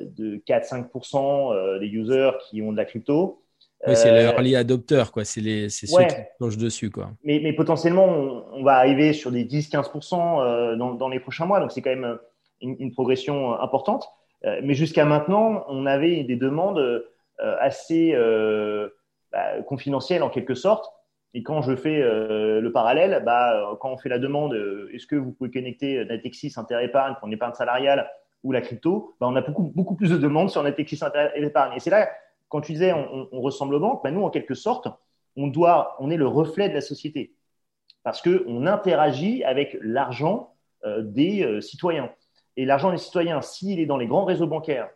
de 4-5% des users qui ont de la crypto. Oui, c'est les early adopters, quoi. C'est les, ceux qui plongent dessus, quoi. Mais, mais potentiellement, on, va arriver sur des 10-15% dans, dans, les prochains mois. Donc, c'est quand même une, progression importante. mais jusqu'à maintenant, on avait des demandes assez bah, confidentielles en quelque sorte. Et quand je fais euh, le parallèle, bah, quand on fait la demande, euh, est-ce que vous pouvez connecter Natexis Interépargne pour une épargne salariale ou la crypto, bah, on a beaucoup, beaucoup plus de demandes sur Natexis Interépargne. Et c'est là, quand tu disais on, ressemble aux banques, nous, en quelque sorte, on, doit, on est le reflet de la société parce qu'on interagit avec l'argent euh, des citoyens. Et l'argent des citoyens, s'il est dans les grands réseaux bancaires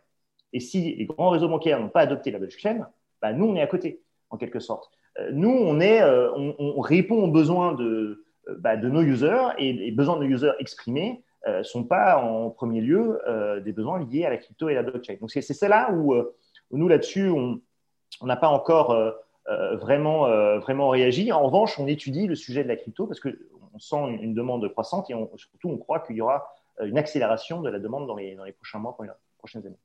et si les grands réseaux bancaires n'ont pas adopté la blockchain, bah, nous, on est à côté, en quelque sorte. Euh, nous, on, est, euh, on, répond aux besoins de, euh, bah, de nos users et les besoins de nos users exprimés ne sont pas en premier lieu des besoins liés à la crypto et la blockchain. Donc, c'est celle-là où, nous, là-dessus, on n'a pas encore vraiment, vraiment réagi. En revanche, on étudie le sujet de la crypto parce qu'on sent une, demande croissante et surtout, on croit qu'il y aura une accélération de la demande dans les, dans les prochains mois, dans les prochaines années.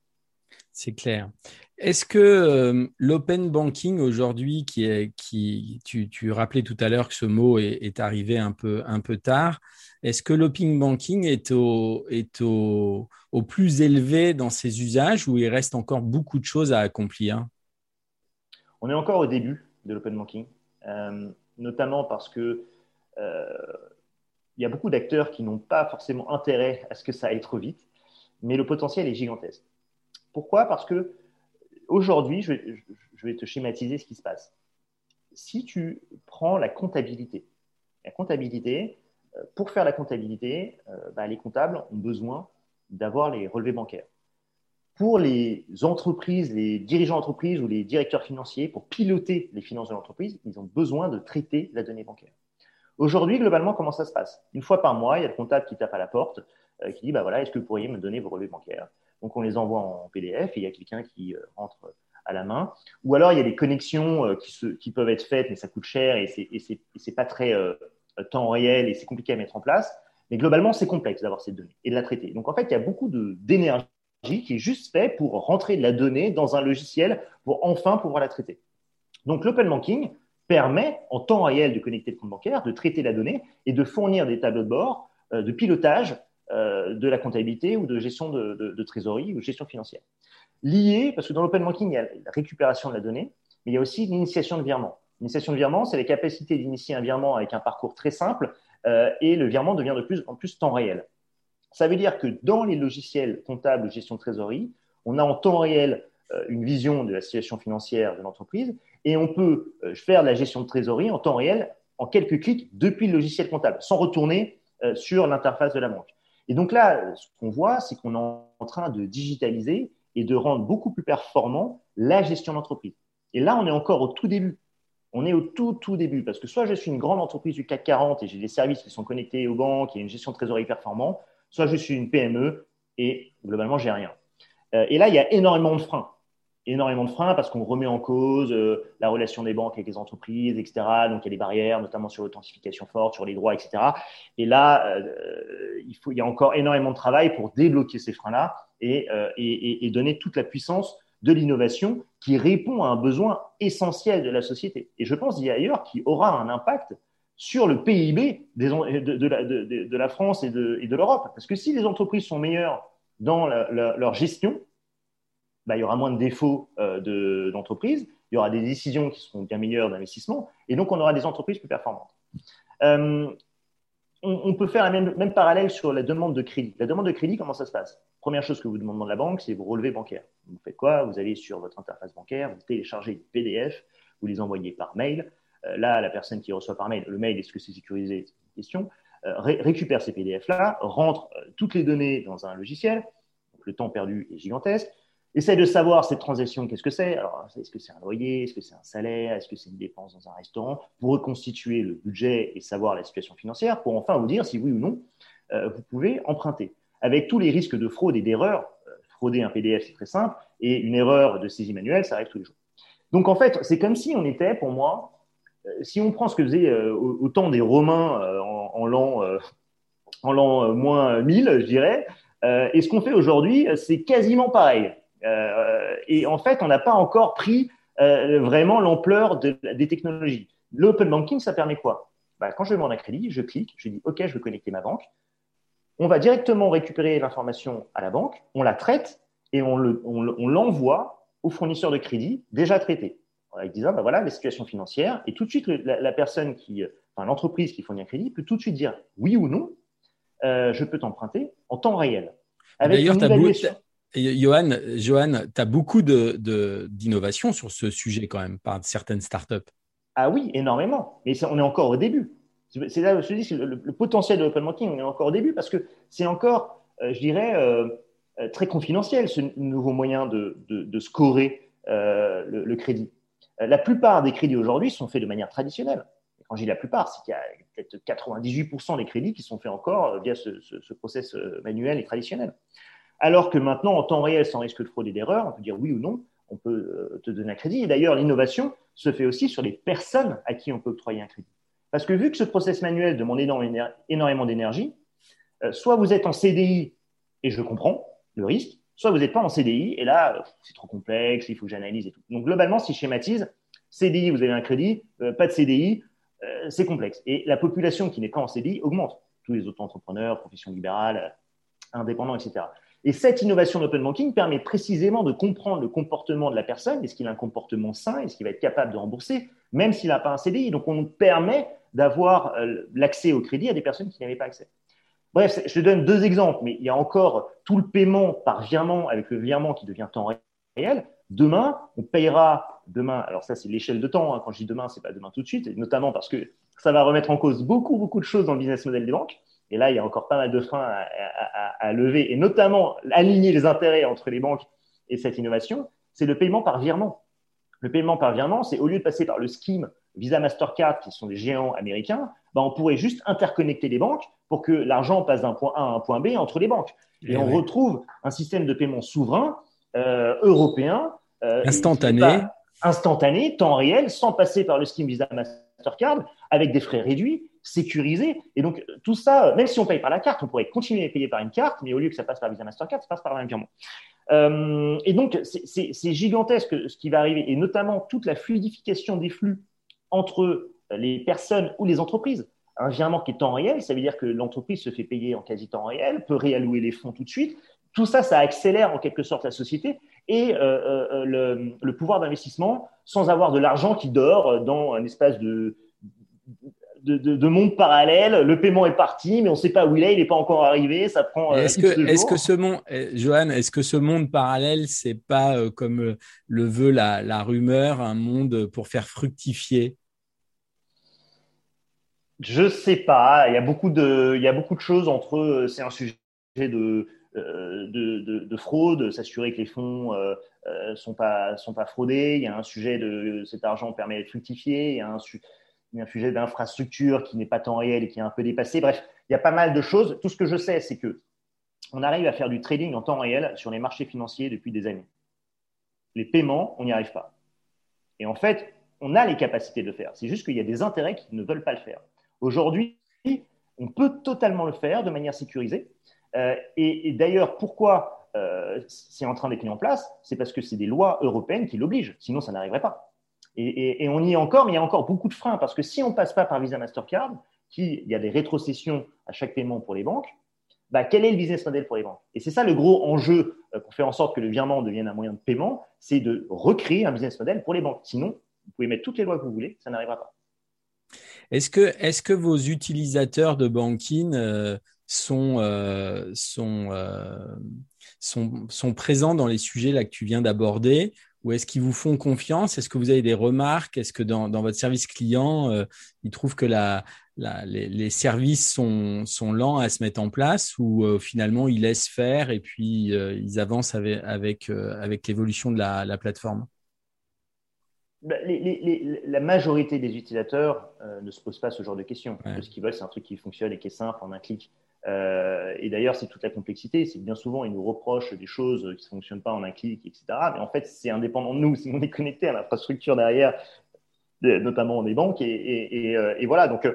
C'est clair. Est-ce que euh, l'open banking aujourd'hui, qui tu, rappelais tout à l'heure que ce mot est, arrivé un peu, tard, est-ce que l'open banking est, au, plus élevé dans ses usages ou il reste encore beaucoup de choses à accomplir? On est encore au début de l'open banking, euh, notamment parce que euh, il y a beaucoup d'acteurs qui n'ont pas forcément intérêt à ce que ça aille trop vite, mais le potentiel est gigantesque. Pourquoi? Parce que aujourd'hui, je, vais te schématiser ce qui se passe. Si tu prends la comptabilité, la comptabilité, euh, pour faire la comptabilité, euh, bah, les comptables ont besoin d'avoir les relevés bancaires. Pour les entreprises, les dirigeants d'entreprise ou les directeurs financiers, pour piloter les finances de l'entreprise, ils ont besoin de traiter la donnée bancaire. Aujourd'hui, globalement, comment ça se passe? Une fois par mois, il y a le comptable qui tape à la porte, euh, qui dit bah voilà, est-ce que vous pourriez me donner vos relevés bancaires? Donc on les envoie en PDF et il y a quelqu'un qui euh, rentre à la main. Ou alors il y a des connexions euh, qui, peuvent être faites, mais ça coûte cher et c'est pas très euh, temps réel et c'est compliqué à mettre en place. Mais globalement, c'est complexe d'avoir ces données et de la traiter. Donc en fait, il y a beaucoup d'énergie qui est juste fait pour rentrer de la donnée dans un logiciel pour enfin pouvoir la traiter. Donc l'open banking permet en temps réel de connecter le compte bancaire, de traiter la donnée et de fournir des tableaux de bord de pilotage euh, de la comptabilité ou de gestion de, trésorerie ou gestion financière. Lié, parce que dans l'open banking, il y a la récupération de la donnée, mais il y a aussi l'initiation de virement. L'initiation de virement, c'est la capacité d'initier un virement avec un parcours très simple euh, et le virement devient de plus en plus temps réel. Ça veut dire que dans les logiciels comptables de gestion de trésorerie, on a en temps réel euh, une vision de la situation financière de l'entreprise et on peut faire la gestion de trésorerie en temps réel en quelques clics depuis le logiciel comptable, sans retourner sur l'interface de la banque. Et donc là, ce qu'on voit, c'est qu'on est en train de digitaliser et de rendre beaucoup plus performant la gestion d'entreprise. Et là, on est encore au tout début. On est au tout, tout début. Parce que soit je suis une grande entreprise du CAC 40 et j'ai des services qui sont connectés aux banques et une gestion de trésorerie performante, soit je suis une PME et globalement, j'ai rien. Euh, et là, il y a énormément de freins énormément de freins parce qu'on remet en cause euh, la relation des banques avec les entreprises, etc. Donc, il y a des barrières, notamment sur l'authentification forte, sur les droits, etc. Et là, euh, il, y a encore énormément de travail pour débloquer ces freins-là et, euh, et, donner toute la puissance de l'innovation qui répond à un besoin essentiel de la société. Et je pense d'ailleurs qu'il aura un impact sur le PIB de, la, France et de l'Europe. Parce que si les entreprises sont meilleures dans leur gestion, bah, il y aura moins de défauts euh, d'entreprise, il y aura des décisions qui seront bien meilleures d'investissement, et donc on aura des entreprises plus performantes. Euh, on, peut faire le même, même, parallèle sur la demande de crédit. La demande de crédit, comment ça se passe? Première chose que vous demandez de la banque, c'est vos relevés bancaires. Vous faites quoi? Vous allez sur votre interface bancaire, vous téléchargez des PDF, vous les envoyez par mail. Euh, là, la personne qui reçoit par mail, le mail, est-ce que c'est sécurisé? C'est une question. récupère ces PDF-là, rentre toutes les données dans un logiciel. Le temps perdu est gigantesque Essaye de savoir cette transaction, qu'est-ce que c'est? Alors, est-ce que c'est un loyer? Est-ce que c'est un salaire? Est-ce que c'est une dépense dans un restaurant? Pour reconstituer le budget et savoir la situation financière, pour enfin vous dire si oui ou non euh, vous pouvez emprunter. Avec tous les risques de fraude et d'erreur, euh, frauder un PDF, c'est très simple, et une erreur de saisie manuelle, ça arrive tous les jours. Donc en fait, c'est comme si on était, pour moi, euh, si on prend ce que faisaient autant des Romains en, en l'an en l'an moins 1000, je dirais, et ce qu'on fait aujourd'hui, c'est quasiment pareil. Et en fait, on n'a pas encore pris vraiment l'ampleur des technologies. L'open banking, ça permet quoi? Bah, Quand je demande un crédit, je clique, je dis OK, je veux connecter ma banque. On va directement récupérer l'information à la banque, on la traite et on l'envoie au fournisseur de crédit déjà traité. En disant, bah voilà, la situation financière, et tout de suite, la, personne qui, enfin, l'entreprise qui fournit un crédit peut tout de suite dire oui ou non, euh, je peux t'emprunter en temps réel. D'ailleurs, Johan, Johan tu as beaucoup d'innovation de, sur ce sujet quand même, par certaines startups. Ah oui, énormément. Mais on est encore au début. C'est là où je dis, le, le, potentiel de l'open banking, on est encore au début parce que c'est encore, euh, je dirais, euh, euh, très confidentiel ce nouveau moyen de, de, scorer le, crédit. La plupart des crédits aujourd'hui sont faits de manière traditionnelle. quand je dis la plupart, c'est qu'il y a peut-être 98% des crédits qui sont faits encore via ce, ce, ce, process manuel et traditionnel. Alors que maintenant, en temps réel, sans risque de fraude et d'erreur, on peut dire oui ou non, on peut te donner un crédit. Et d'ailleurs, l'innovation, se fait aussi sur les personnes à qui on peut octroyer un crédit. Parce que vu que ce process manuel demande énormément d'énergie, euh, soit vous êtes en CDI et je comprends le risque, soit vous n'êtes pas en CDI et là, c'est trop complexe, il faut que j'analyse et tout. Donc globalement, si je schématise, CDI, vous avez un crédit, euh, pas de CDI, euh, c'est complexe. Et la population qui n'est pas en CDI augmente. Tous les autres entrepreneurs, professions libérales, indépendants, etc. Et cette innovation d'open banking permet précisément de comprendre le comportement de la personne. Est-ce qu'il a un comportement sain? Est-ce qu'il va être capable de rembourser, même s'il n'a pas un CDI Donc, on permet d'avoir euh, l'accès au crédit à des personnes qui n'avaient pas accès. Bref, je te donne deux exemples, mais il y a encore tout le paiement par virement avec le virement qui devient temps réel. Demain, on payera demain. Alors ça, c'est l'échelle de temps. Hein. Quand je dis demain, c'est pas demain tout de suite, notamment parce que ça va remettre en cause beaucoup, beaucoup de choses dans le business model des banques. Et là, il y a encore pas mal de freins à, lever, et notamment aligner les intérêts entre les banques et cette innovation, c'est le paiement par virement. Le paiement par virement, c'est au lieu de passer par le scheme Visa Mastercard, qui sont des géants américains, ben, on pourrait juste interconnecter les banques pour que l'argent passe d'un point A à un point B entre les banques. Et, eh on retrouve un système de paiement souverain euh, européen. Euh, instantané. Instantané, temps réel, sans passer par le scheme Visa Mastercard, avec des frais réduits sécurisé. Et donc, tout ça, même si on paye par la carte, on pourrait continuer à payer par une carte, mais au lieu que ça passe par Visa Mastercard, ça passe par un virement. Euh, et donc, c'est gigantesque ce qui va arriver, et notamment toute la fluidification des flux entre les personnes ou les entreprises. Un virement qui est temps réel, ça veut dire que l'entreprise se fait payer en quasi temps réel, peut réallouer les fonds tout de suite. Tout ça, ça accélère en quelque sorte la société et euh, euh, le, pouvoir d'investissement sans avoir de l'argent qui dort dans un espace de, de, monde parallèle. Le paiement est parti, mais on ne sait pas où il est. Il n'est pas encore arrivé. Ça prend. Euh, est-ce que, est-ce que ce monde, eh, Johan, est-ce que ce monde parallèle, c'est pas euh, comme euh, le veut la, rumeur, un monde pour faire fructifier? Je sais pas. Il y a beaucoup de, il y a beaucoup de choses entre. eux. C'est un sujet de de, fraude, s'assurer que les fonds ne sont pas sont pas fraudés. Il y a un sujet de cet argent permet de fructifier. Il y a un sujet un sujet d'infrastructure qui n'est pas temps réel et qui est un peu dépassé. Bref, il y a pas mal de choses. Tout ce que je sais, c'est que on arrive à faire du trading en temps réel sur les marchés financiers depuis des années. Les paiements, on n'y arrive pas. Et en fait, on a les capacités de le faire. C'est juste qu'il y a des intérêts qui ne veulent pas le faire. Aujourd'hui, on peut totalement le faire de manière sécurisée. Euh, et, d'ailleurs, pourquoi euh, c'est en train d'être mis en place? C'est parce que c'est des lois européennes qui l'obligent. Sinon, ça n'arriverait pas. Et, on y est encore, mais il y a encore beaucoup de freins parce que si on ne passe pas par Visa Mastercard, qui, il y a des rétrocessions à chaque paiement pour les banques, bah, quel est le business model pour les banques? Et c'est ça le gros enjeu euh, pour faire en sorte que le virement devienne un moyen de paiement, c'est de recréer un business model pour les banques. Sinon, vous pouvez mettre toutes les lois que vous voulez, ça n'arrivera pas. Est-ce que, est que vos utilisateurs de banking euh, sont, euh, sont, sont, présents dans les sujets là que tu viens d'aborder? Ou est-ce qu'ils vous font confiance? Est-ce que vous avez des remarques? Est-ce que dans, votre service client, euh, ils trouvent que les, services sont, lents à se mettre en place ou euh, finalement ils laissent faire et puis euh, ils avancent avec, l'évolution de la, plateforme? Bah, la majorité des utilisateurs ne se posent pas ce genre de questions. Ce qu'ils veulent, c'est un truc qui fonctionne et qui est simple en un clic. Euh, et d'ailleurs, c'est toute la complexité. C'est bien souvent, ils nous reprochent des choses qui ne fonctionnent pas en un clic, etc. Mais en fait, c'est indépendant de nous. On est connecté à l'infrastructure derrière, notamment des banques, et, euh, voilà. Donc, euh,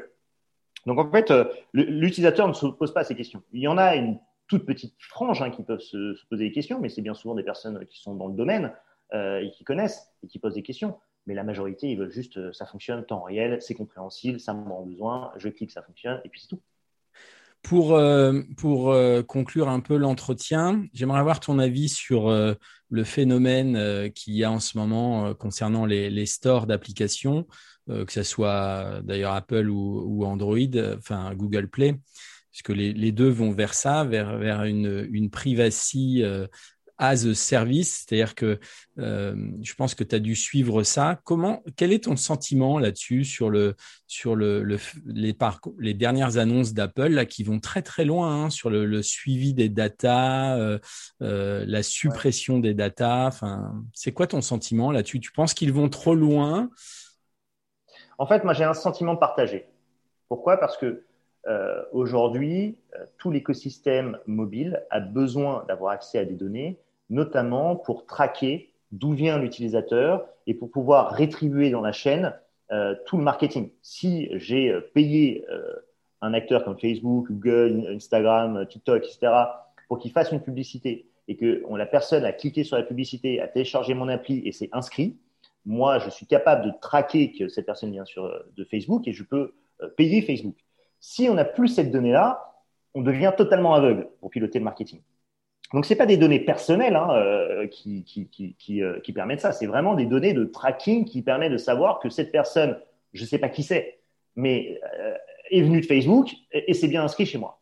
donc en fait, l'utilisateur ne se pose pas ces questions. Il y en a une toute petite frange hein, qui peuvent se, poser des questions, mais c'est bien souvent des personnes qui sont dans le domaine et qui connaissent et qui posent des questions. Mais la majorité, ils veulent juste, ça fonctionne, temps réel, c'est compréhensible, ça me rend besoin, je clique, ça fonctionne, et puis c'est tout. Pour, euh, pour euh, conclure un peu l'entretien, j'aimerais avoir ton avis sur euh, le phénomène qu'il y a en ce moment concernant les, les stores d'applications, que ce soit d'ailleurs Apple ou, ou, Android, enfin Google Play, puisque les, les, deux vont vers ça, vers, vers une, une privacy as a service, c'est-à-dire que euh, je pense que tu as dû suivre ça. Comment, quel est ton sentiment là-dessus sur le sur le, les, dernières annonces d'Apple qui vont très très loin hein, sur le, suivi des datas, euh, euh, la suppression des datas. Enfin, c'est quoi ton sentiment là-dessus? Tu penses qu'ils vont trop loin? En fait, moi j'ai un sentiment partagé. Pourquoi? Parce que aujourd'hui, tout l'écosystème mobile a besoin d'avoir accès à des données notamment pour traquer d'où vient l'utilisateur et pour pouvoir rétribuer dans la chaîne euh, tout le marketing. Si j'ai euh, payé euh, un acteur comme Facebook, Google, Instagram, TikTok, etc., pour qu'il fasse une publicité et que la personne a cliqué sur la publicité, a téléchargé mon appli et s'est inscrit, moi, je suis capable de traquer que cette personne vient de Facebook et je peux payer Facebook. Si on n'a plus cette donnée-là, on devient totalement aveugle pour piloter le marketing. Donc, ce pas des données personnelles hein, euh, qui, qui, qui, euh, qui, permettent ça. C'est vraiment des données de tracking qui permettent de savoir que cette personne, je ne sais pas qui c'est, mais euh, est venue de Facebook et, et s'est bien inscrit chez moi.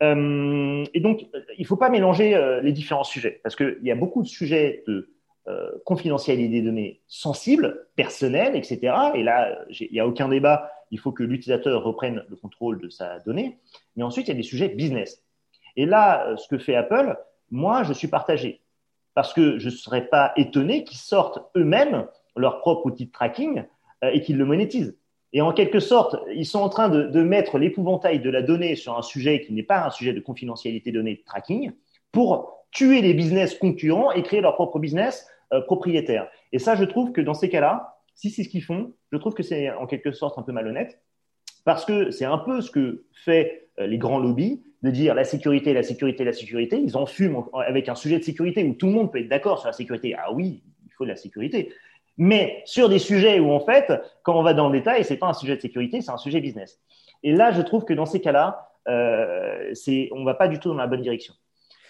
et donc, il ne faut pas mélanger les différents sujets parce qu'il y a beaucoup de sujets de confidentialité des données sensibles, personnelles, etc. Et là, il n'y a aucun débat. Il faut que l'utilisateur reprenne le contrôle de sa donnée. Mais ensuite, il y a des sujets business. Et là, ce que fait Apple, moi, je suis partagé. Parce que je ne serais pas étonné qu'ils sortent eux-mêmes leur propre outil de tracking euh, et qu'ils le monétisent. Et en quelque sorte, ils sont en train de, mettre l'épouvantail de la donnée sur un sujet qui n'est pas un sujet de confidentialité donnée de tracking pour tuer les business concurrents et créer leur propre business euh, propriétaire. Et ça, je trouve que dans ces cas-là, si c'est ce qu'ils font, je trouve que c'est en quelque sorte un peu malhonnête parce que c'est un peu ce que fait euh, les grands lobbies de dire la sécurité, la sécurité, la sécurité. Ils en fument avec un sujet de sécurité où tout le monde peut être d'accord sur la sécurité. Ah oui, il faut de la sécurité. Mais sur des sujets où, en fait, quand on va dans le détail, c'est pas un sujet de sécurité, c'est un sujet business. Et là, je trouve que dans ces cas-là, euh, on va pas du tout dans la bonne direction.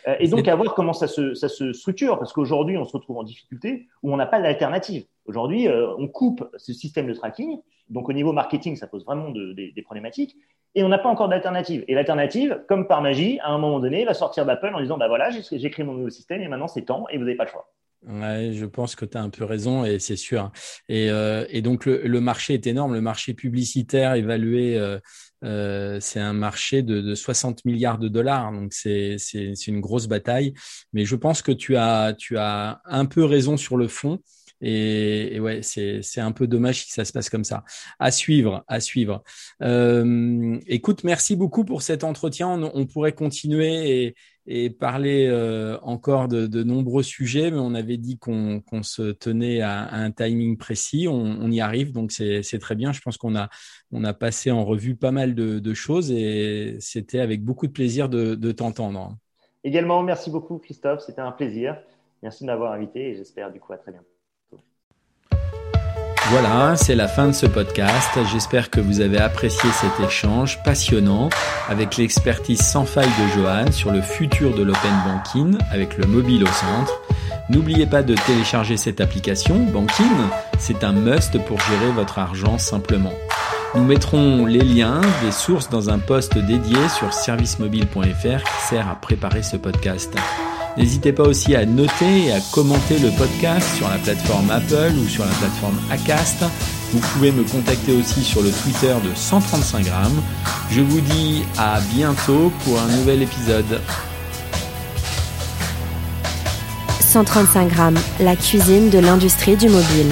Euh, et donc, à voir comment ça se, ça se structure, parce qu'aujourd'hui, on se retrouve en difficulté où on n'a pas d'alternative. Aujourd'hui, euh, on coupe ce système de tracking. Donc, au niveau marketing, ça pose vraiment des problématiques et on n'a pas encore d'alternative. Et l'alternative, comme par magie, à un moment donné, va sortir d'Apple en disant bah voilà, j'ai créé mon nouveau système et maintenant c'est temps et vous n'avez pas le choix. Ouais, je pense que tu as un peu raison et c'est sûr. Et, euh, et donc le, le, marché est énorme. Le marché publicitaire évalué, euh, euh, c'est un marché de, de, 60 milliards de dollars. Donc c'est une grosse bataille. Mais je pense que tu as, tu as un peu raison sur le fond. Et, ouais, c'est un peu dommage que ça se passe comme ça. À suivre, à suivre. Euh, écoute, merci beaucoup pour cet entretien. On, pourrait continuer et, parler euh, encore de, nombreux sujets, mais on avait dit qu'on se tenait à, un timing précis. On, y arrive, donc c'est très bien. Je pense qu'on a, on a passé en revue pas mal de, choses et c'était avec beaucoup de plaisir de, de t'entendre. Également, merci beaucoup Christophe, c'était un plaisir. Merci de m'avoir invité et j'espère du coup à très bientôt. Voilà, c'est la fin de ce podcast. J'espère que vous avez apprécié cet échange passionnant avec l'expertise sans faille de Johan sur le futur de l'open banking avec le mobile au centre. N'oubliez pas de télécharger cette application Banking, c'est un must pour gérer votre argent simplement. Nous mettrons les liens des sources dans un post dédié sur servicemobile.fr qui sert à préparer ce podcast. N'hésitez pas aussi à noter et à commenter le podcast sur la plateforme Apple ou sur la plateforme Acast. Vous pouvez me contacter aussi sur le Twitter de 135 grammes. Je vous dis à bientôt pour un nouvel épisode. 135 grammes, la cuisine de l'industrie du mobile.